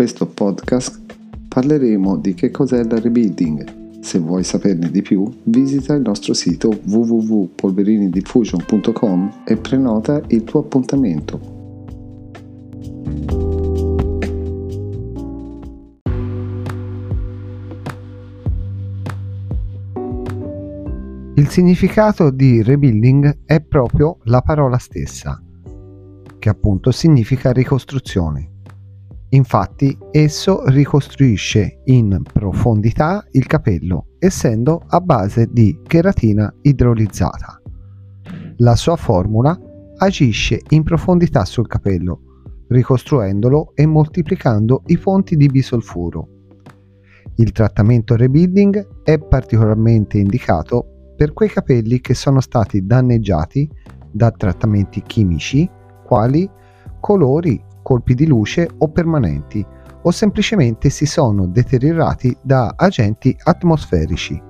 questo podcast parleremo di che cos'è il rebuilding. Se vuoi saperne di più, visita il nostro sito www.polverinidiffusion.com e prenota il tuo appuntamento. Il significato di rebuilding è proprio la parola stessa, che appunto significa ricostruzione. Infatti esso ricostruisce in profondità il capello, essendo a base di cheratina idrolizzata. La sua formula agisce in profondità sul capello, ricostruendolo e moltiplicando i fonti di bisolfuro. Il trattamento rebuilding è particolarmente indicato per quei capelli che sono stati danneggiati da trattamenti chimici quali colori colpi di luce o permanenti, o semplicemente si sono deteriorati da agenti atmosferici.